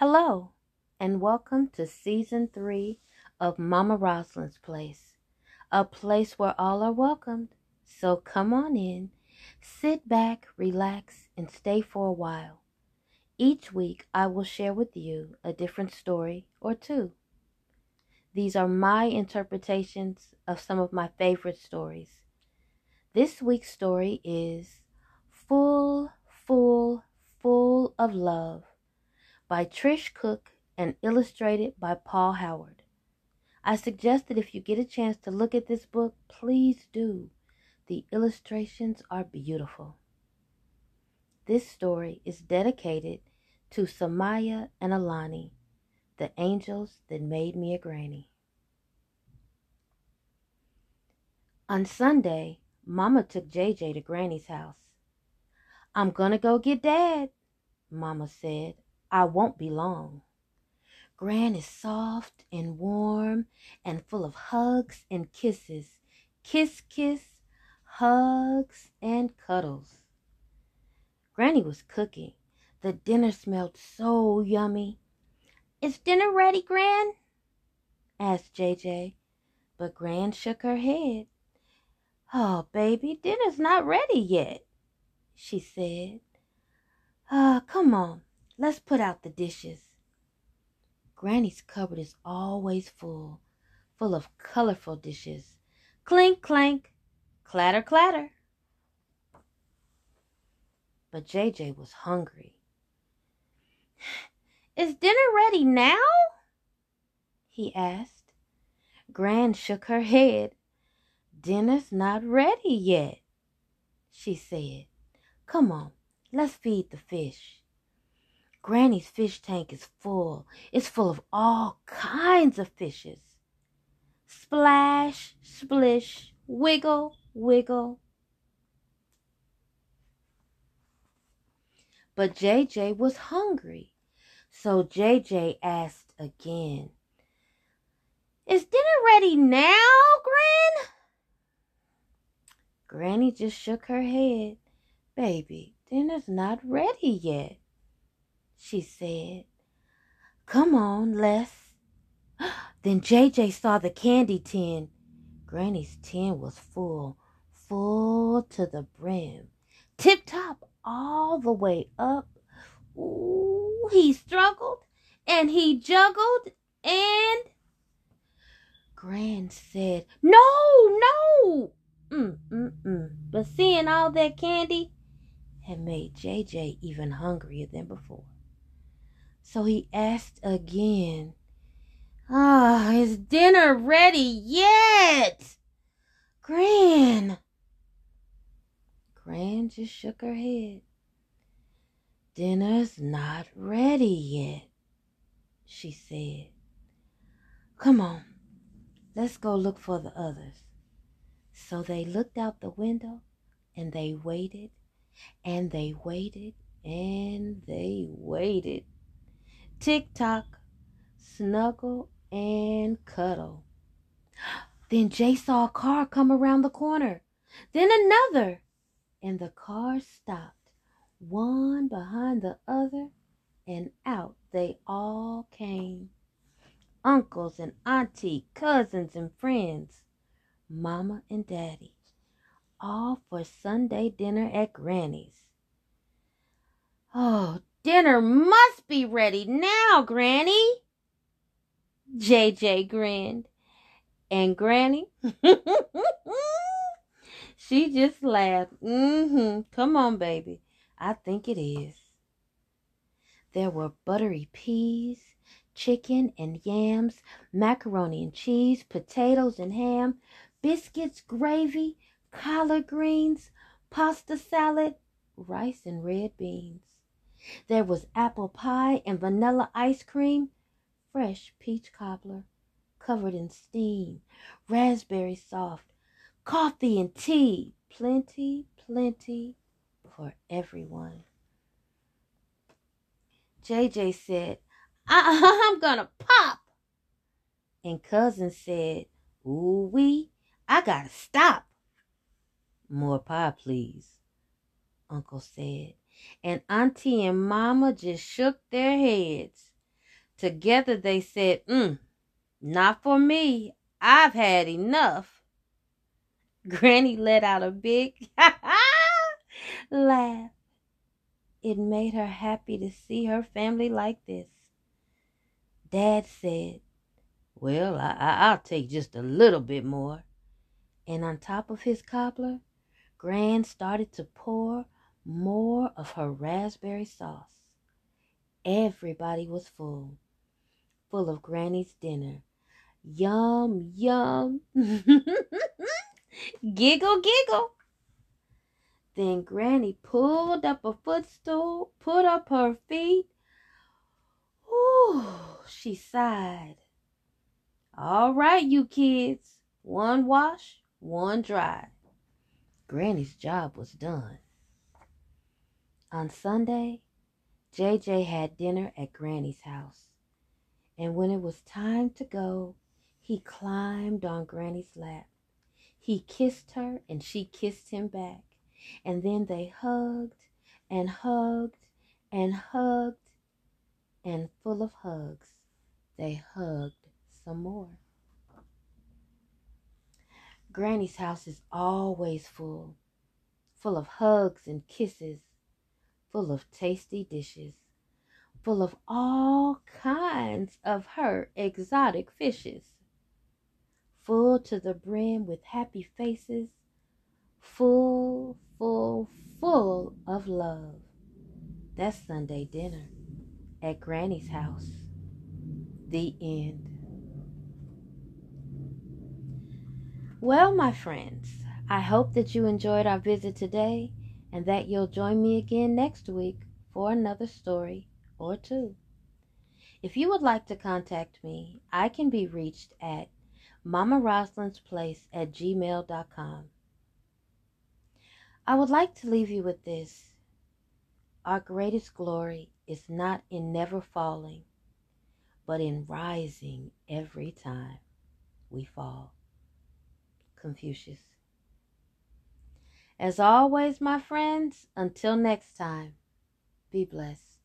Hello, and welcome to season three of Mama Rosalind's Place, a place where all are welcomed. So come on in, sit back, relax, and stay for a while. Each week, I will share with you a different story or two. These are my interpretations of some of my favorite stories. This week's story is Full, Full, Full of Love by Trish Cooke and illustrated by Paul Howard. I suggest that if you get a chance to look at this book, please do. The illustrations are beautiful. This story is dedicated to Samaya and Alani, the angels that made me a granny. On Sunday, Mama took JJ to Granny's house. I'm gonna go get Dad, Mama said. I won't be long. Gran is soft and warm and full of hugs and kisses. Kiss, kiss, hugs, and cuddles. Granny was cooking. The dinner smelled so yummy. Is dinner ready, Gran? asked JJ. But Gran shook her head. Oh, baby, dinner's not ready yet, she said. Ah, uh, come on, let's put out the dishes. Granny's cupboard is always full, full of colorful dishes. Clink, clank, clatter, clatter. But JJ was hungry. Is dinner ready now? he asked. Gran shook her head. Dinner's not ready yet, she said. Come on, let's feed the fish. Granny's fish tank is full. It's full of all kinds of fishes. Splash, splish, wiggle, wiggle. But JJ was hungry, so JJ asked again. Is dinner ready now, Gran? Granny just shook her head. Baby, dinner's not ready yet, she said. Come on, Les. then JJ saw the candy tin. Granny's tin was full, full to the brim. Tip top all the way up. Ooh, he struggled and he juggled and Gran said, No, no, Mm, mm, mm. But seeing all that candy had made JJ even hungrier than before. So he asked again, Ah, is dinner ready yet? Gran. Gran just shook her head. Dinner's not ready yet, she said. Come on, let's go look for the others. So they looked out the window and they waited and they waited and they waited. Tick tock, snuggle and cuddle. Then Jay saw a car come around the corner. Then another. And the car stopped, one behind the other, and out they all came. Uncles and auntie, cousins and friends. Mama, and Daddy, all for Sunday dinner at Granny's. Oh, dinner must be ready now, Granny. JJ grinned. And Granny, she just laughed. Mm-hmm. Come on, baby. I think it is. There were buttery peas, chicken and yams, macaroni and cheese, potatoes and ham, biscuits, gravy, collard greens, pasta salad, rice and red beans. There was apple pie and vanilla ice cream, fresh peach cobbler covered in steam, raspberry soft, coffee and tea, plenty, plenty for everyone. JJ said, uh-uh, I'm gonna pop. And cousin said, Ooh wee, I gotta stop. More pie, please, Uncle said. And Auntie and Mama just shook their heads. Together they said, mm, Not for me. I've had enough. Granny let out a big laugh. It made her happy to see her family like this. Dad said, Well, I, I, will take just a little bit more. And on top of his cobbler, Gran started to pour more of her raspberry sauce. Everybody was full, full of Granny's dinner. Yum, yum. giggle, giggle. Then Granny pulled up a footstool, put up her feet. Ooh, she sighed. All right, you kids. One wash, one dry. Granny's job was done. On Sunday, JJ had dinner at Granny's house. And when it was time to go, he climbed on Granny's lap. He kissed her and she kissed him back. And then they hugged and hugged and hugged. And full of hugs, they hugged some more. Granny's house is always full, full of hugs and kisses, full of tasty dishes, full of all kinds of her exotic fishes, full to the brim with happy faces, full, full, full of love. That's Sunday dinner at Granny's house. The end. Well, my friends, I hope that you enjoyed our visit today and that you'll join me again next week for another story or two. If you would like to contact me, I can be reached at Mama Rosalind's Place at gmail.com. I would like to leave you with this. Our greatest glory is not in never falling, but in rising every time we fall. Confucius. As always, my friends, until next time, be blessed.